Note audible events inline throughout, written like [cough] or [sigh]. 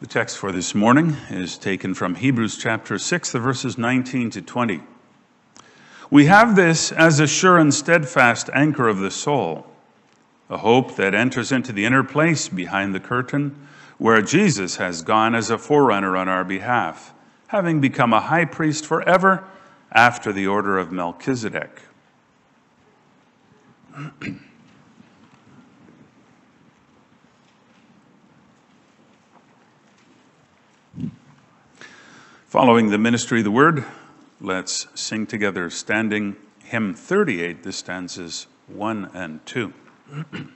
The text for this morning is taken from Hebrews chapter 6, the verses 19 to 20. We have this as a sure and steadfast anchor of the soul, a hope that enters into the inner place behind the curtain, where Jesus has gone as a forerunner on our behalf, having become a high priest forever after the order of Melchizedek. [clears throat] Following the ministry of the word, let's sing together standing hymn 38, the stanzas 1 and 2. [clears throat]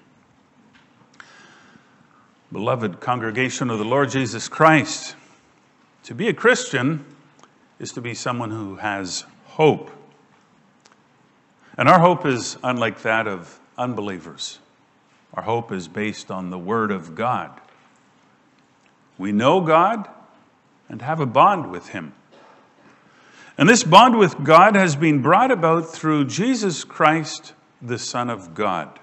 Beloved congregation of the Lord Jesus Christ, to be a Christian is to be someone who has hope. And our hope is unlike that of unbelievers. Our hope is based on the Word of God. We know God and have a bond with Him. And this bond with God has been brought about through Jesus Christ, the Son of God.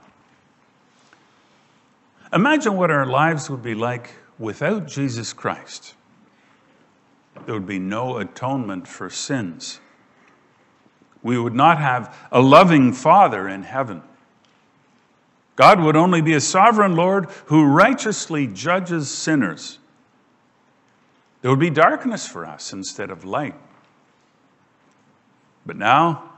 Imagine what our lives would be like without Jesus Christ. There would be no atonement for sins. We would not have a loving Father in heaven. God would only be a sovereign Lord who righteously judges sinners there would be darkness for us instead of light. But now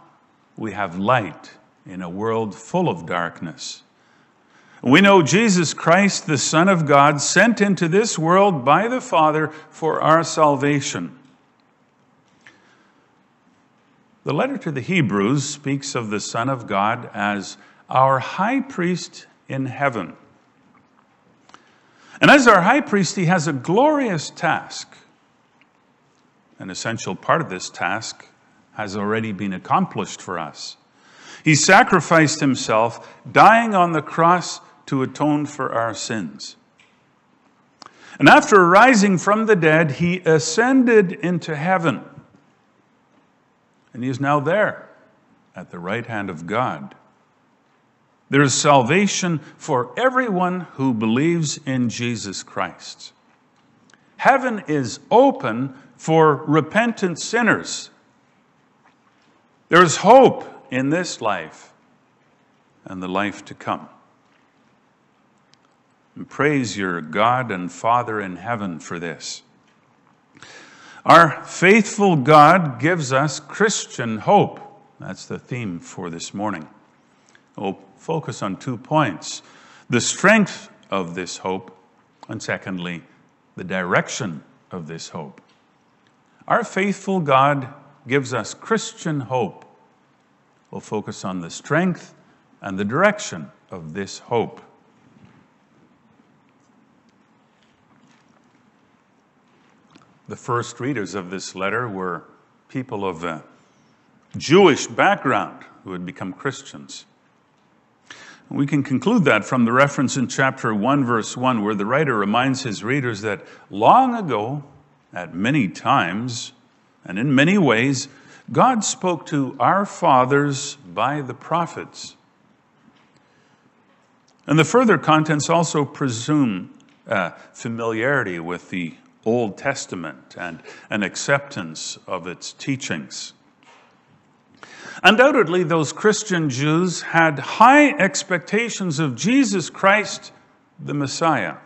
we have light in a world full of darkness. We know Jesus Christ, the Son of God, sent into this world by the Father for our salvation. The letter to the Hebrews speaks of the Son of God as our high priest in heaven. And as our high priest, he has a glorious task. An essential part of this task has already been accomplished for us. He sacrificed himself, dying on the cross to atone for our sins. And after rising from the dead, he ascended into heaven. And he is now there at the right hand of God. There is salvation for everyone who believes in Jesus Christ. Heaven is open for repentant sinners. There is hope in this life and the life to come. And praise your God and Father in heaven for this. Our faithful God gives us Christian hope. That's the theme for this morning. We'll focus on two points the strength of this hope, and secondly, the direction of this hope. Our faithful God gives us Christian hope. We'll focus on the strength and the direction of this hope. The first readers of this letter were people of a Jewish background who had become Christians. We can conclude that from the reference in chapter 1, verse 1, where the writer reminds his readers that long ago, at many times, and in many ways, God spoke to our fathers by the prophets. And the further contents also presume uh, familiarity with the Old Testament and an acceptance of its teachings. Undoubtedly, those Christian Jews had high expectations of Jesus Christ, the Messiah.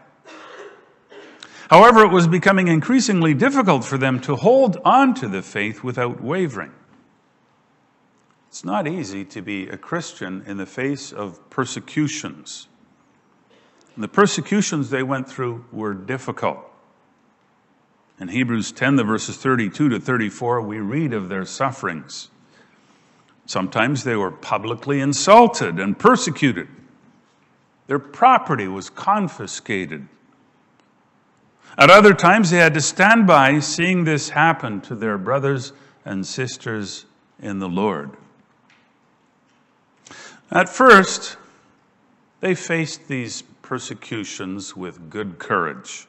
However, it was becoming increasingly difficult for them to hold on to the faith without wavering. It's not easy to be a Christian in the face of persecutions. And the persecutions they went through were difficult. In Hebrews 10, the verses 32 to 34, we read of their sufferings. Sometimes they were publicly insulted and persecuted. Their property was confiscated. At other times, they had to stand by seeing this happen to their brothers and sisters in the Lord. At first, they faced these persecutions with good courage.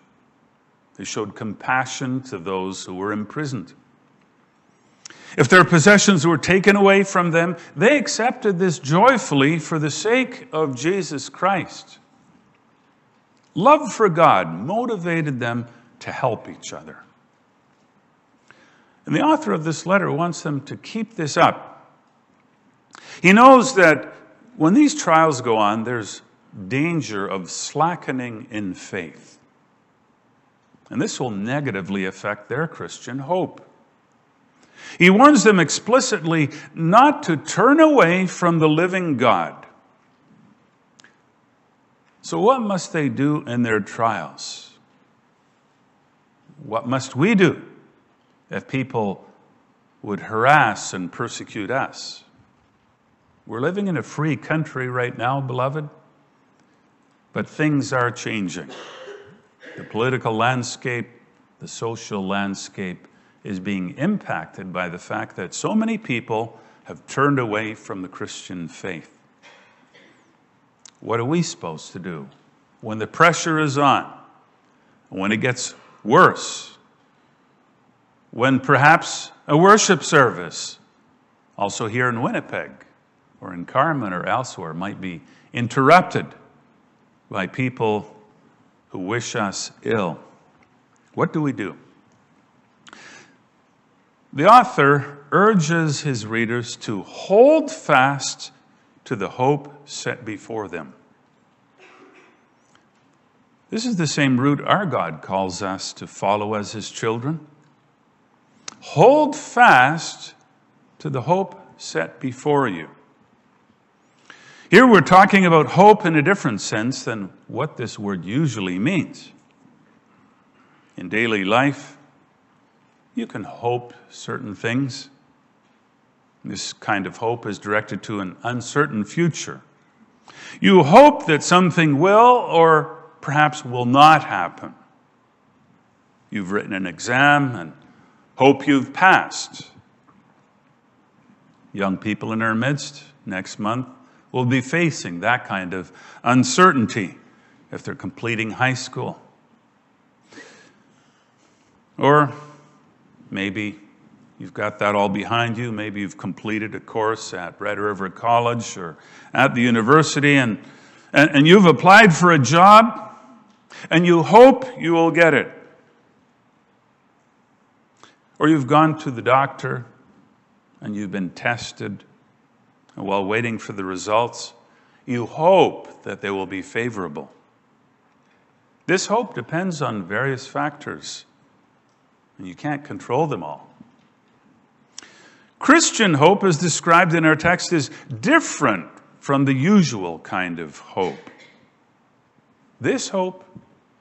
They showed compassion to those who were imprisoned. If their possessions were taken away from them, they accepted this joyfully for the sake of Jesus Christ. Love for God motivated them to help each other. And the author of this letter wants them to keep this up. He knows that when these trials go on, there's danger of slackening in faith. And this will negatively affect their Christian hope. He warns them explicitly not to turn away from the living God. So, what must they do in their trials? What must we do if people would harass and persecute us? We're living in a free country right now, beloved, but things are changing. The political landscape, the social landscape is being impacted by the fact that so many people have turned away from the Christian faith. What are we supposed to do when the pressure is on, when it gets worse, when perhaps a worship service, also here in Winnipeg or in Carman or elsewhere, might be interrupted by people who wish us ill? What do we do? The author urges his readers to hold fast to the hope set before them. This is the same route our God calls us to follow as his children. Hold fast to the hope set before you. Here we're talking about hope in a different sense than what this word usually means. In daily life, you can hope certain things. This kind of hope is directed to an uncertain future. You hope that something will or perhaps will not happen. You've written an exam and hope you've passed. Young people in our midst next month will be facing that kind of uncertainty if they're completing high school. Or Maybe you've got that all behind you. Maybe you've completed a course at Red River College or at the university and, and, and you've applied for a job and you hope you will get it. Or you've gone to the doctor and you've been tested, and while waiting for the results, you hope that they will be favorable. This hope depends on various factors you can't control them all. Christian hope, as described in our text, is different from the usual kind of hope. This hope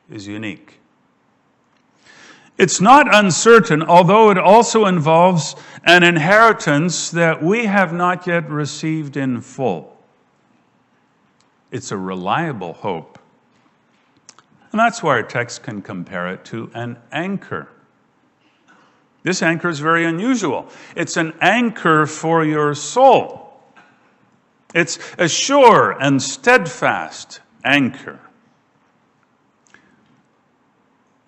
is unique. It's not uncertain, although it also involves an inheritance that we have not yet received in full. It's a reliable hope. And that's why our text can compare it to an anchor. This anchor is very unusual. It's an anchor for your soul. It's a sure and steadfast anchor.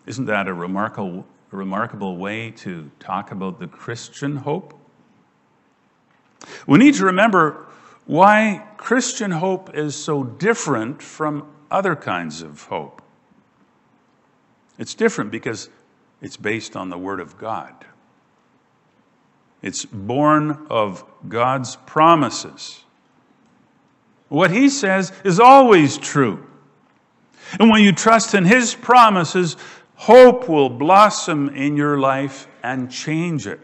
Isn't that a remarkable, remarkable way to talk about the Christian hope? We need to remember why Christian hope is so different from other kinds of hope. It's different because it's based on the Word of God. It's born of God's promises. What He says is always true. And when you trust in His promises, hope will blossom in your life and change it.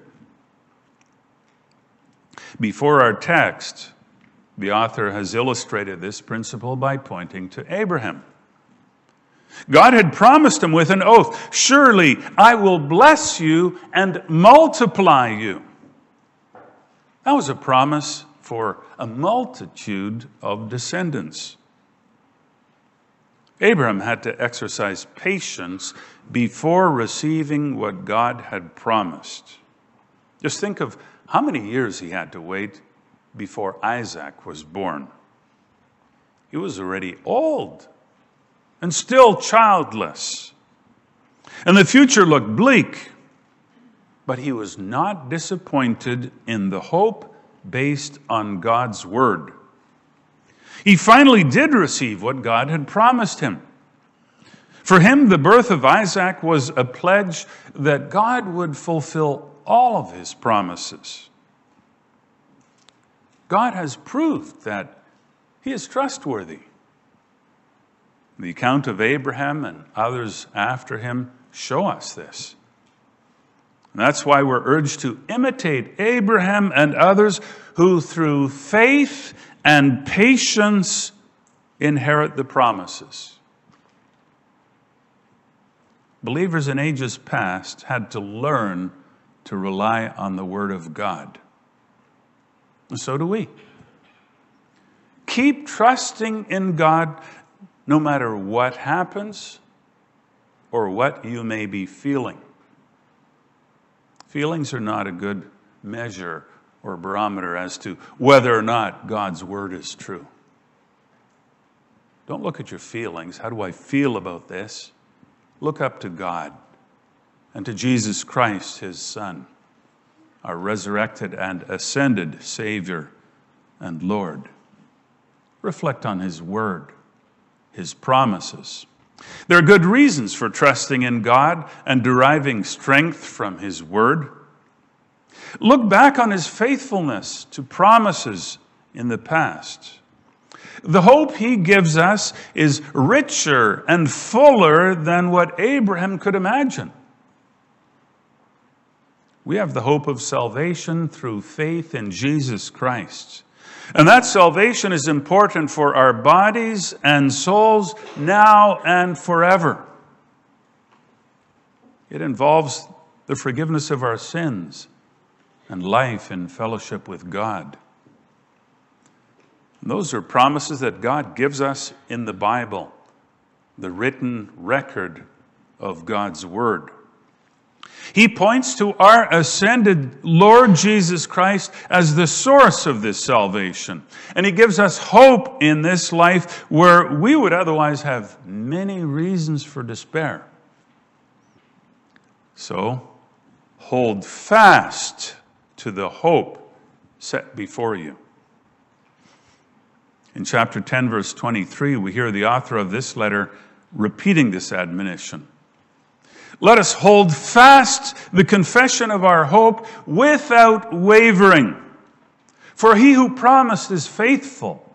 Before our text, the author has illustrated this principle by pointing to Abraham. God had promised him with an oath Surely I will bless you and multiply you. That was a promise for a multitude of descendants. Abraham had to exercise patience before receiving what God had promised. Just think of how many years he had to wait before Isaac was born. He was already old and still childless. And the future looked bleak, but he was not disappointed in the hope based on God's word. He finally did receive what God had promised him. For him, the birth of Isaac was a pledge that God would fulfill all of his promises. God has proved that he is trustworthy. The account of Abraham and others after him show us this. And that's why we're urged to imitate Abraham and others who, through faith and patience, inherit the promises. Believers in ages past had to learn to rely on the Word of God. And so do we. Keep trusting in God no matter what happens or what you may be feeling. Feelings are not a good measure or barometer as to whether or not God's word is true. Don't look at your feelings. How do I feel about this? Look up to God and to Jesus Christ, his Son, our resurrected and ascended Savior and Lord. Reflect on his word, his promises. There are good reasons for trusting in God and deriving strength from his word. Look back on his faithfulness to promises in the past. The hope he gives us is richer and fuller than what Abraham could imagine. We have the hope of salvation through faith in Jesus Christ. And that salvation is important for our bodies and souls now and forever. It involves the forgiveness of our sins and life in fellowship with God. And those are promises that God gives us in the Bible, the written record of God's Word. He points to our ascended Lord Jesus Christ as the source of this salvation. And he gives us hope in this life where we would otherwise have many reasons for despair. So, hold fast to the hope set before you. In chapter 10, verse 23, we hear the author of this letter repeating this admonition. Let us hold fast the confession of our hope without wavering. For he who promised is faithful.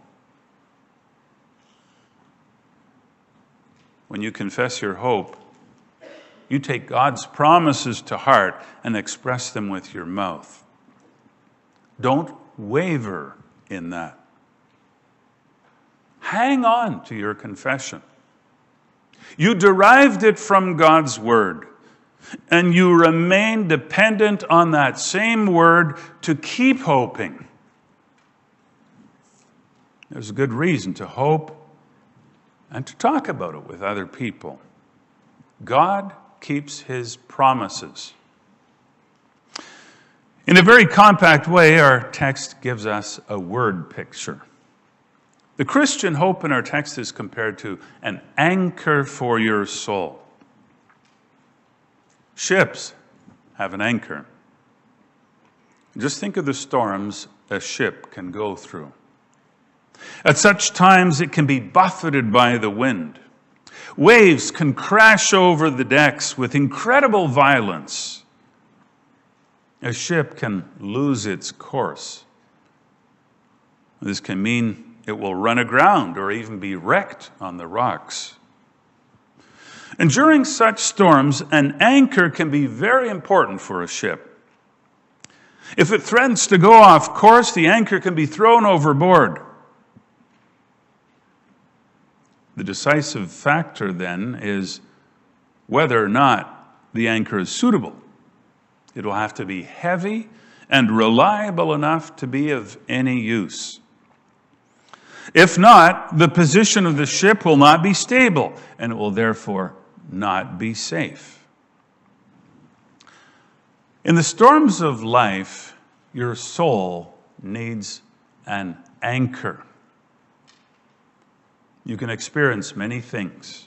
When you confess your hope, you take God's promises to heart and express them with your mouth. Don't waver in that. Hang on to your confession. You derived it from God's Word, and you remain dependent on that same Word to keep hoping. There's a good reason to hope and to talk about it with other people. God keeps His promises. In a very compact way, our text gives us a word picture. The Christian hope in our text is compared to an anchor for your soul. Ships have an anchor. Just think of the storms a ship can go through. At such times, it can be buffeted by the wind. Waves can crash over the decks with incredible violence. A ship can lose its course. This can mean it will run aground or even be wrecked on the rocks. And during such storms, an anchor can be very important for a ship. If it threatens to go off course, the anchor can be thrown overboard. The decisive factor then is whether or not the anchor is suitable. It will have to be heavy and reliable enough to be of any use. If not, the position of the ship will not be stable and it will therefore not be safe. In the storms of life, your soul needs an anchor. You can experience many things.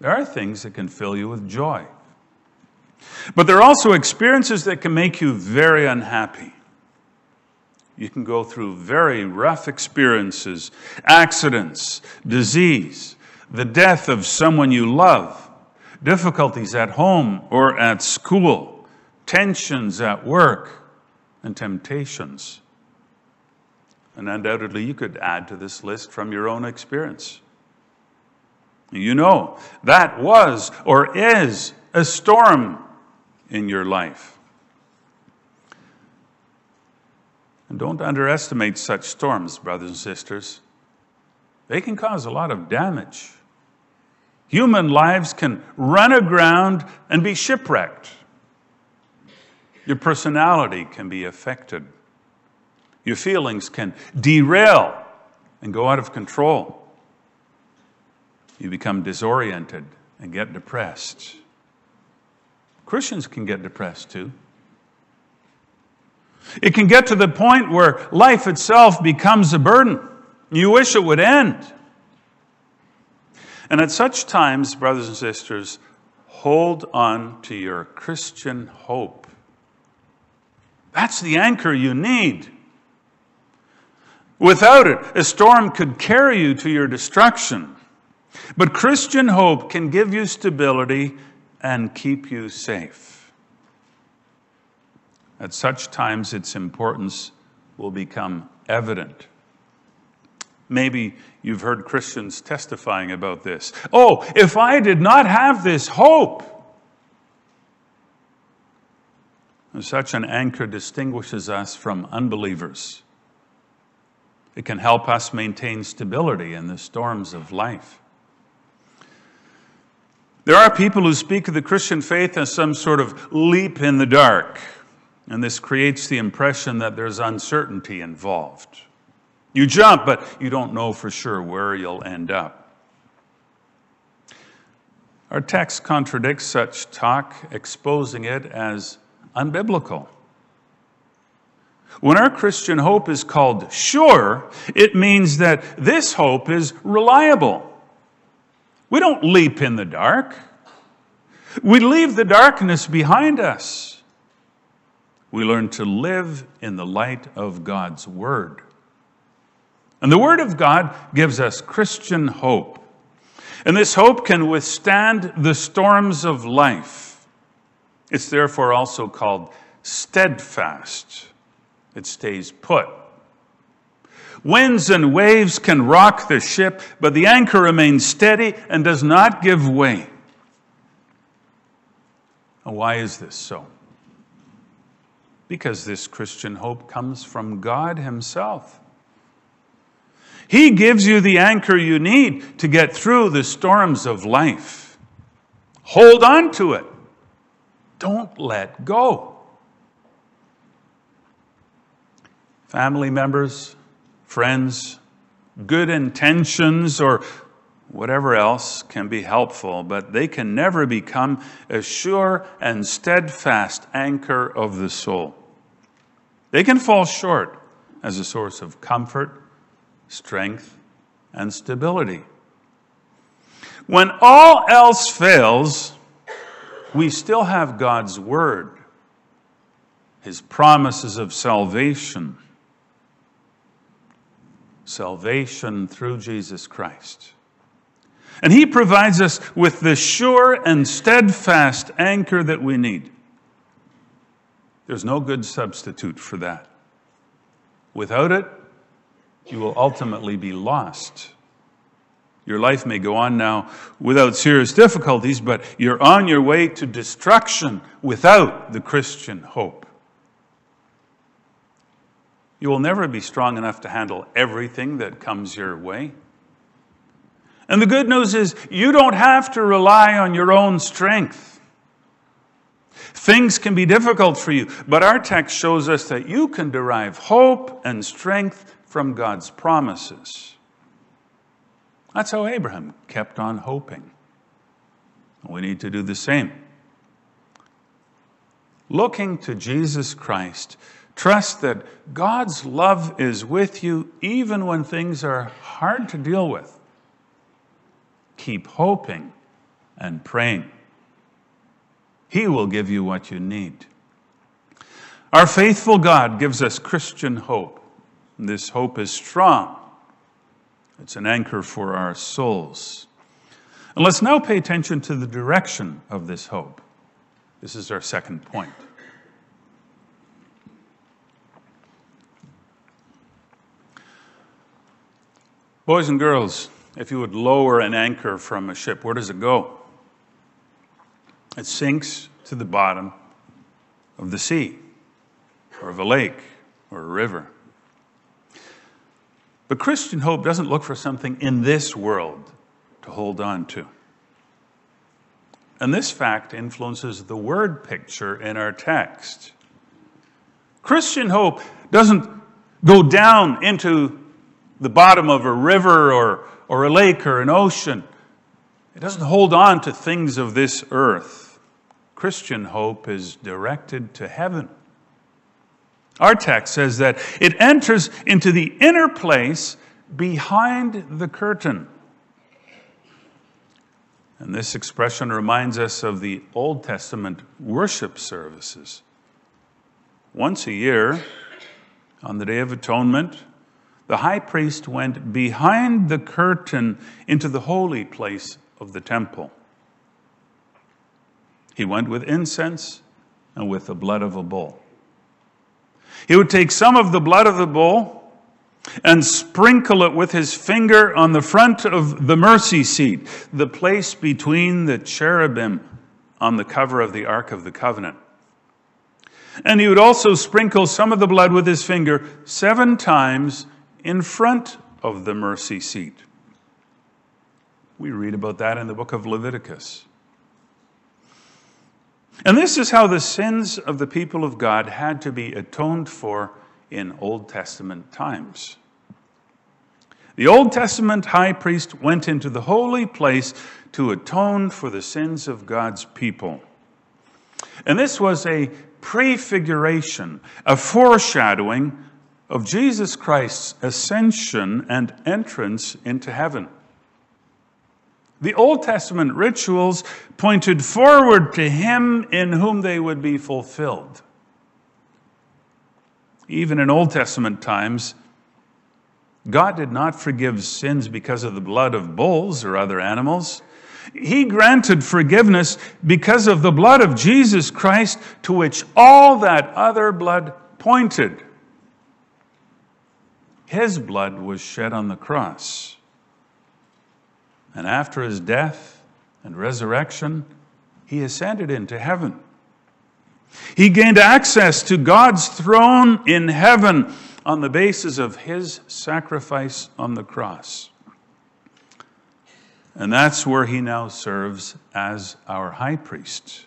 There are things that can fill you with joy. But there are also experiences that can make you very unhappy. You can go through very rough experiences, accidents, disease, the death of someone you love, difficulties at home or at school, tensions at work, and temptations. And undoubtedly, you could add to this list from your own experience. You know, that was or is a storm in your life. And don't underestimate such storms, brothers and sisters. They can cause a lot of damage. Human lives can run aground and be shipwrecked. Your personality can be affected. Your feelings can derail and go out of control. You become disoriented and get depressed. Christians can get depressed too. It can get to the point where life itself becomes a burden. You wish it would end. And at such times, brothers and sisters, hold on to your Christian hope. That's the anchor you need. Without it, a storm could carry you to your destruction. But Christian hope can give you stability and keep you safe. At such times, its importance will become evident. Maybe you've heard Christians testifying about this. Oh, if I did not have this hope, such an anchor distinguishes us from unbelievers. It can help us maintain stability in the storms of life. There are people who speak of the Christian faith as some sort of leap in the dark, and this creates the impression that there's uncertainty involved. You jump, but you don't know for sure where you'll end up. Our text contradicts such talk, exposing it as unbiblical. When our Christian hope is called sure, it means that this hope is reliable. We don't leap in the dark. We leave the darkness behind us. We learn to live in the light of God's Word. And the Word of God gives us Christian hope. And this hope can withstand the storms of life. It's therefore also called steadfast, it stays put. Winds and waves can rock the ship, but the anchor remains steady and does not give way. why is this so? Because this Christian hope comes from God Himself. He gives you the anchor you need to get through the storms of life. Hold on to it. Don't let go. Family members, friends, good intentions, or whatever else can be helpful, but they can never become a sure and steadfast anchor of the soul. They can fall short as a source of comfort, strength, and stability. When all else fails, we still have God's Word, His promises of salvation salvation through Jesus Christ. And He provides us with the sure and steadfast anchor that we need. There's no good substitute for that. Without it, you will ultimately be lost. Your life may go on now without serious difficulties, but you're on your way to destruction without the Christian hope. You will never be strong enough to handle everything that comes your way. And the good news is, you don't have to rely on your own strength. Things can be difficult for you, but our text shows us that you can derive hope and strength from God's promises. That's how Abraham kept on hoping. We need to do the same. Looking to Jesus Christ Trust that God's love is with you even when things are hard to deal with. Keep hoping and praying. He will give you what you need. Our faithful God gives us Christian hope. This hope is strong, it's an anchor for our souls. And let's now pay attention to the direction of this hope. This is our second point. Boys and girls, if you would lower an anchor from a ship, where does it go? It sinks to the bottom of the sea, or of a lake, or a river. But Christian hope doesn't look for something in this world to hold on to. And this fact influences the word picture in our text. Christian hope doesn't go down into the bottom of a river or, or a lake or an ocean. It doesn't hold on to things of this earth. Christian hope is directed to heaven. Our text says that it enters into the inner place behind the curtain. And this expression reminds us of the Old Testament worship services. Once a year, on the Day of Atonement, the high priest went behind the curtain into the holy place of the temple. He went with incense and with the blood of a bull. He would take some of the blood of the bull and sprinkle it with his finger on the front of the mercy seat, the place between the cherubim on the cover of the Ark of the Covenant. And he would also sprinkle some of the blood with his finger seven times in front of the mercy seat. We read about that in the book of Leviticus. And this is how the sins of the people of God had to be atoned for in Old Testament times. The Old Testament high priest went into the holy place to atone for the sins of God's people. And this was a prefiguration, a foreshadowing of Jesus Christ's ascension and entrance into heaven. The Old Testament rituals pointed forward to him in whom they would be fulfilled. Even in Old Testament times, God did not forgive sins because of the blood of bulls or other animals. He granted forgiveness because of the blood of Jesus Christ, to which all that other blood pointed. His blood was shed on the cross. And after his death and resurrection, he ascended into heaven. He gained access to God's throne in heaven on the basis of his sacrifice on the cross. And that's where he now serves as our high priest.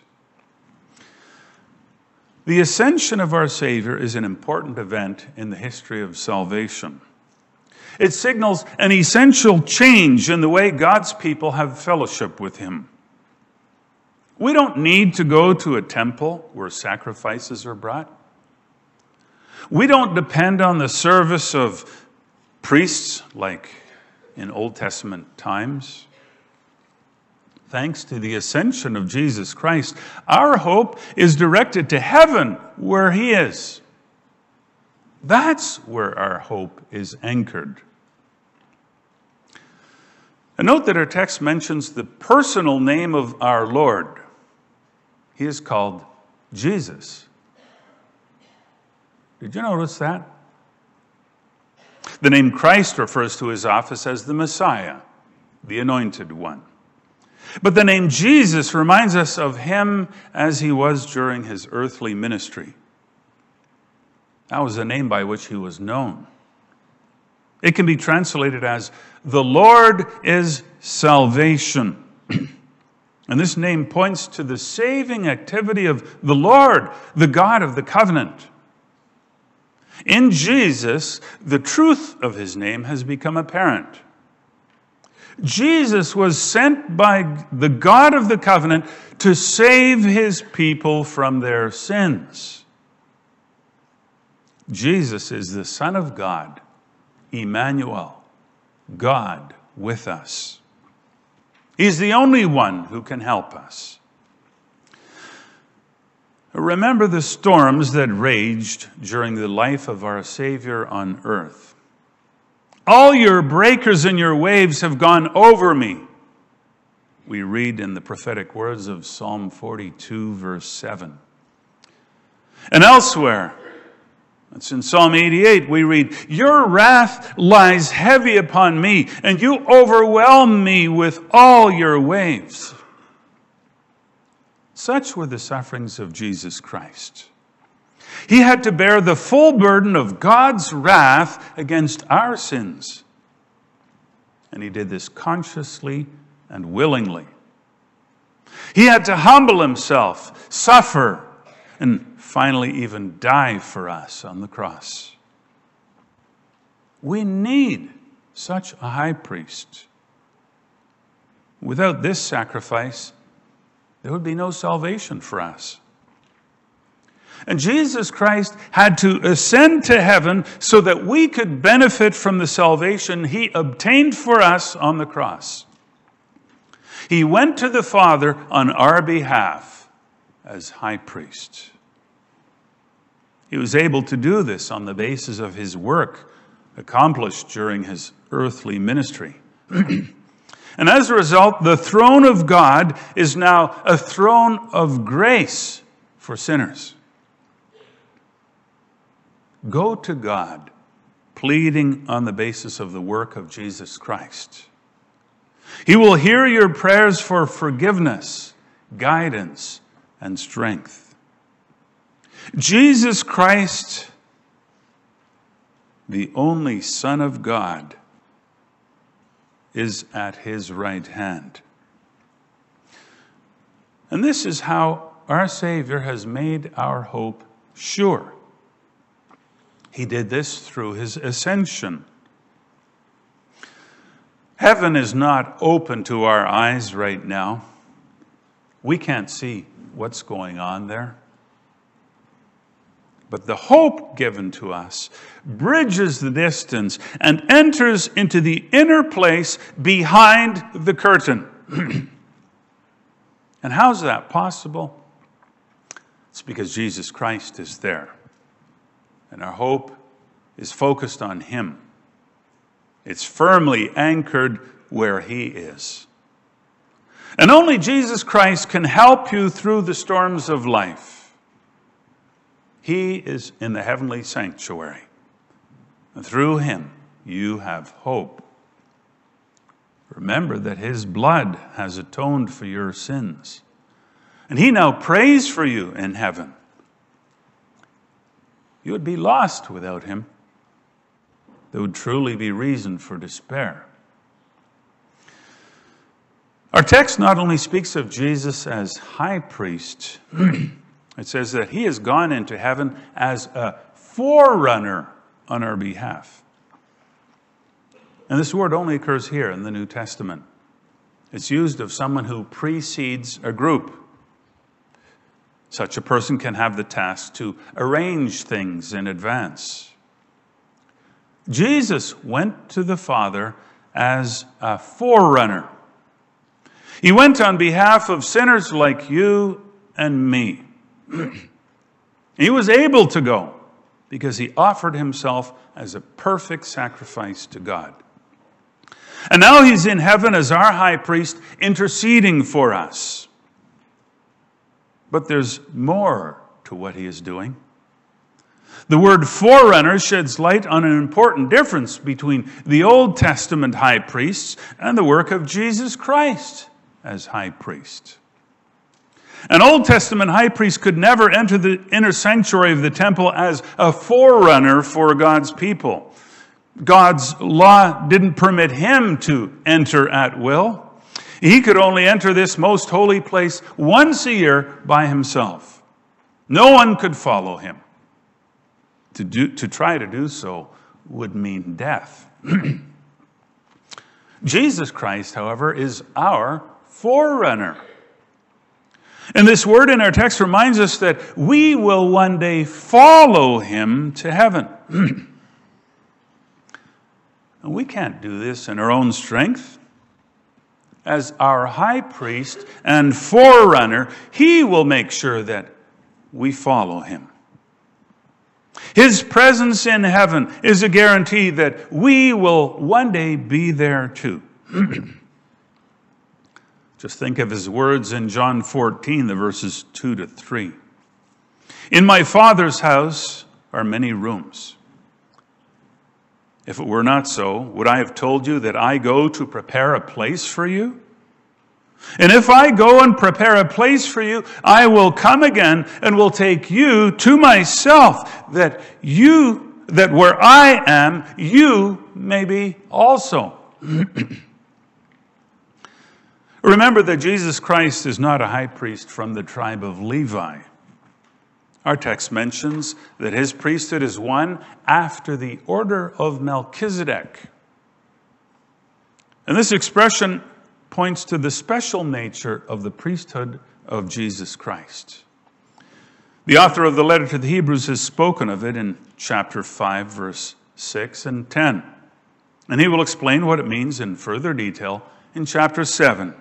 The ascension of our Savior is an important event in the history of salvation. It signals an essential change in the way God's people have fellowship with Him. We don't need to go to a temple where sacrifices are brought. We don't depend on the service of priests like in Old Testament times thanks to the ascension of Jesus Christ, our hope is directed to heaven where He is. That's where our hope is anchored. And note that our text mentions the personal name of our Lord. He is called Jesus. Did you notice that? The name Christ refers to his office as the Messiah, the anointed one. But the name Jesus reminds us of him as he was during his earthly ministry. That was the name by which he was known. It can be translated as the Lord is salvation. [clears throat] and this name points to the saving activity of the Lord, the God of the covenant. In Jesus, the truth of his name has become apparent. Jesus was sent by the God of the covenant to save his people from their sins. Jesus is the Son of God, Emmanuel, God with us. He's the only one who can help us. Remember the storms that raged during the life of our Savior on earth. All your breakers and your waves have gone over me. we read in the prophetic words of Psalm 42, verse 7. And elsewhere, it's in Psalm 88, we read, Your wrath lies heavy upon me, and you overwhelm me with all your waves. Such were the sufferings of Jesus Christ. He had to bear the full burden of God's wrath against our sins. And he did this consciously and willingly. He had to humble himself, suffer, and finally even die for us on the cross. We need such a high priest. Without this sacrifice, there would be no salvation for us. And Jesus Christ had to ascend to heaven so that we could benefit from the salvation he obtained for us on the cross. He went to the Father on our behalf as high priest. He was able to do this on the basis of his work accomplished during his earthly ministry. [clears throat] and as a result, the throne of God is now a throne of grace for sinners. Go to God, pleading on the basis of the work of Jesus Christ. He will hear your prayers for forgiveness, guidance, and strength. Jesus Christ, the only Son of God, is at his right hand. And this is how our Savior has made our hope sure. He did this through his ascension. Heaven is not open to our eyes right now. We can't see what's going on there. But the hope given to us bridges the distance and enters into the inner place behind the curtain. [clears throat] and how's that possible? It's because Jesus Christ is there and our hope is focused on Him. It's firmly anchored where He is. And only Jesus Christ can help you through the storms of life. He is in the heavenly sanctuary. And through Him, you have hope. Remember that His blood has atoned for your sins. And He now prays for you in heaven. You would be lost without him. There would truly be reason for despair. Our text not only speaks of Jesus as high priest, [clears throat] it says that he has gone into heaven as a forerunner on our behalf. And this word only occurs here in the New Testament. It's used of someone who precedes a group. Such a person can have the task to arrange things in advance. Jesus went to the Father as a forerunner. He went on behalf of sinners like you and me. [clears throat] he was able to go because he offered himself as a perfect sacrifice to God. And now he's in heaven as our high priest, interceding for us. But there's more to what he is doing. The word forerunner sheds light on an important difference between the Old Testament high priests and the work of Jesus Christ as high priest. An Old Testament high priest could never enter the inner sanctuary of the temple as a forerunner for God's people. God's law didn't permit him to enter at will. He could only enter this most holy place once a year by himself. No one could follow him. To, do, to try to do so would mean death. [clears throat] Jesus Christ, however, is our forerunner. And this word in our text reminds us that we will one day follow him to heaven. and [clears throat] we can't do this in our own strength as our high priest and forerunner, he will make sure that we follow him. His presence in heaven is a guarantee that we will one day be there too. [clears throat] Just think of his words in John 14, the verses 2 to 3. In my Father's house are many rooms. If it were not so, would I have told you that I go to prepare a place for you? And if I go and prepare a place for you, I will come again and will take you to myself, that you, that where I am, you may be also. [clears throat] Remember that Jesus Christ is not a high priest from the tribe of Levi. Our text mentions that his priesthood is one after the order of Melchizedek. And this expression points to the special nature of the priesthood of Jesus Christ. The author of the letter to the Hebrews has spoken of it in chapter 5, verse 6 and 10. And he will explain what it means in further detail in chapter 7.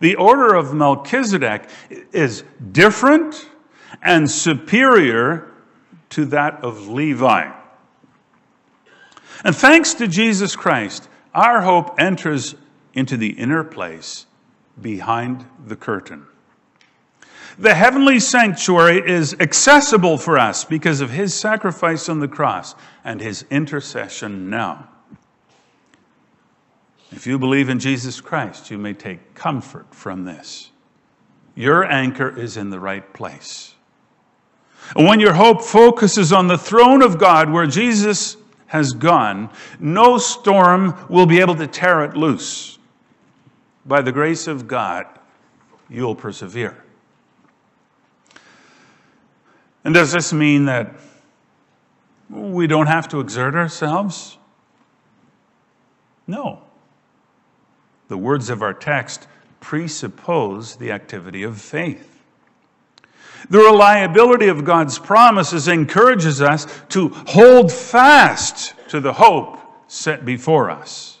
The order of Melchizedek is different and superior to that of Levi. And thanks to Jesus Christ, our hope enters into the inner place behind the curtain. The heavenly sanctuary is accessible for us because of his sacrifice on the cross and his intercession now. If you believe in Jesus Christ, you may take comfort from this. Your anchor is in the right place. And when your hope focuses on the throne of God where Jesus has gone, no storm will be able to tear it loose. By the grace of God, you'll persevere. And does this mean that we don't have to exert ourselves? No. The words of our text presuppose the activity of faith. The reliability of God's promises encourages us to hold fast to the hope set before us.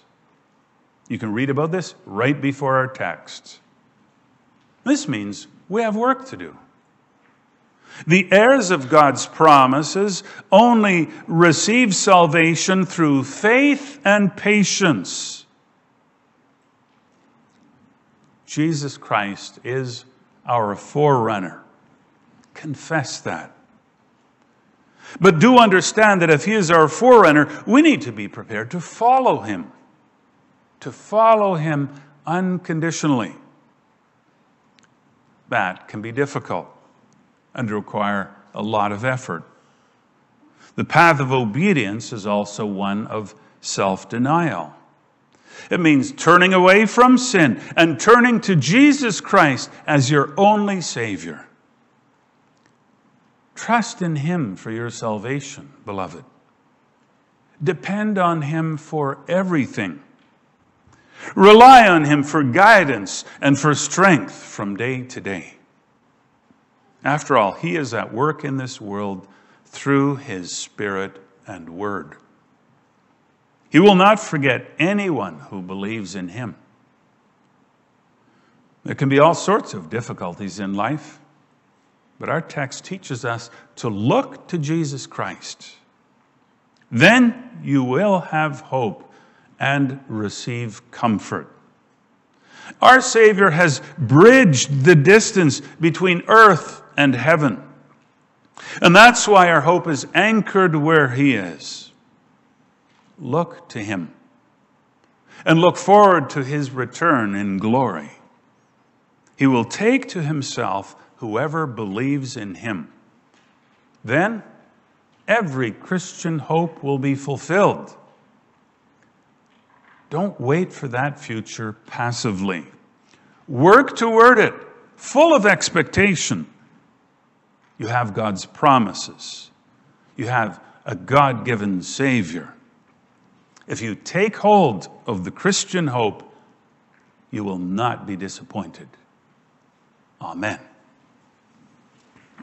You can read about this right before our text. This means we have work to do. The heirs of God's promises only receive salvation through faith and patience. Jesus Christ is our forerunner. Confess that. But do understand that if He is our forerunner, we need to be prepared to follow Him, to follow Him unconditionally. That can be difficult and require a lot of effort. The path of obedience is also one of self denial. It means turning away from sin and turning to Jesus Christ as your only Savior. Trust in Him for your salvation, beloved. Depend on Him for everything. Rely on Him for guidance and for strength from day to day. After all, He is at work in this world through His Spirit and Word. He will not forget anyone who believes in him. There can be all sorts of difficulties in life, but our text teaches us to look to Jesus Christ. Then you will have hope and receive comfort. Our Savior has bridged the distance between earth and heaven. And that's why our hope is anchored where He is look to him and look forward to his return in glory. He will take to himself whoever believes in him. Then every Christian hope will be fulfilled. Don't wait for that future passively. Work toward it, full of expectation. You have God's promises, you have a God given Savior. If you take hold of the Christian hope, you will not be disappointed. Amen.